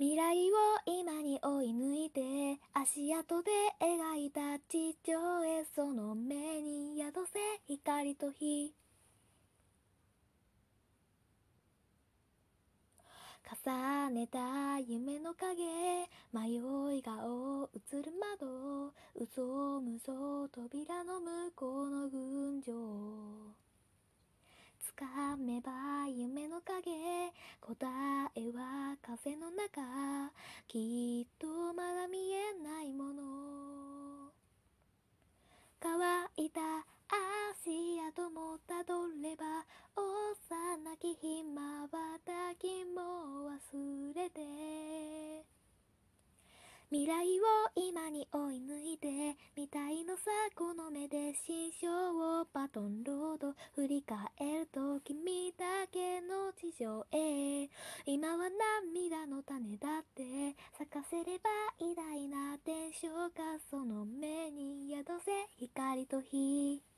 未来を今に追い抜いて足跡で描いた地上へその目に宿せ光と火。重ねた夢の影迷い顔映る窓嘘無双扉の向こうの群青。掴めば夢の影答えは風の中きっとまだ見えないもの。乾いた足跡もたどれば幼きひまばたきも忘れて。未来を今に追い抜いてみたいのさこの目で心象をバトンロード。振り返ると君だけの地上へ。今は涙の種だって。咲かせれば偉大な天使がその目に宿せ。光と火。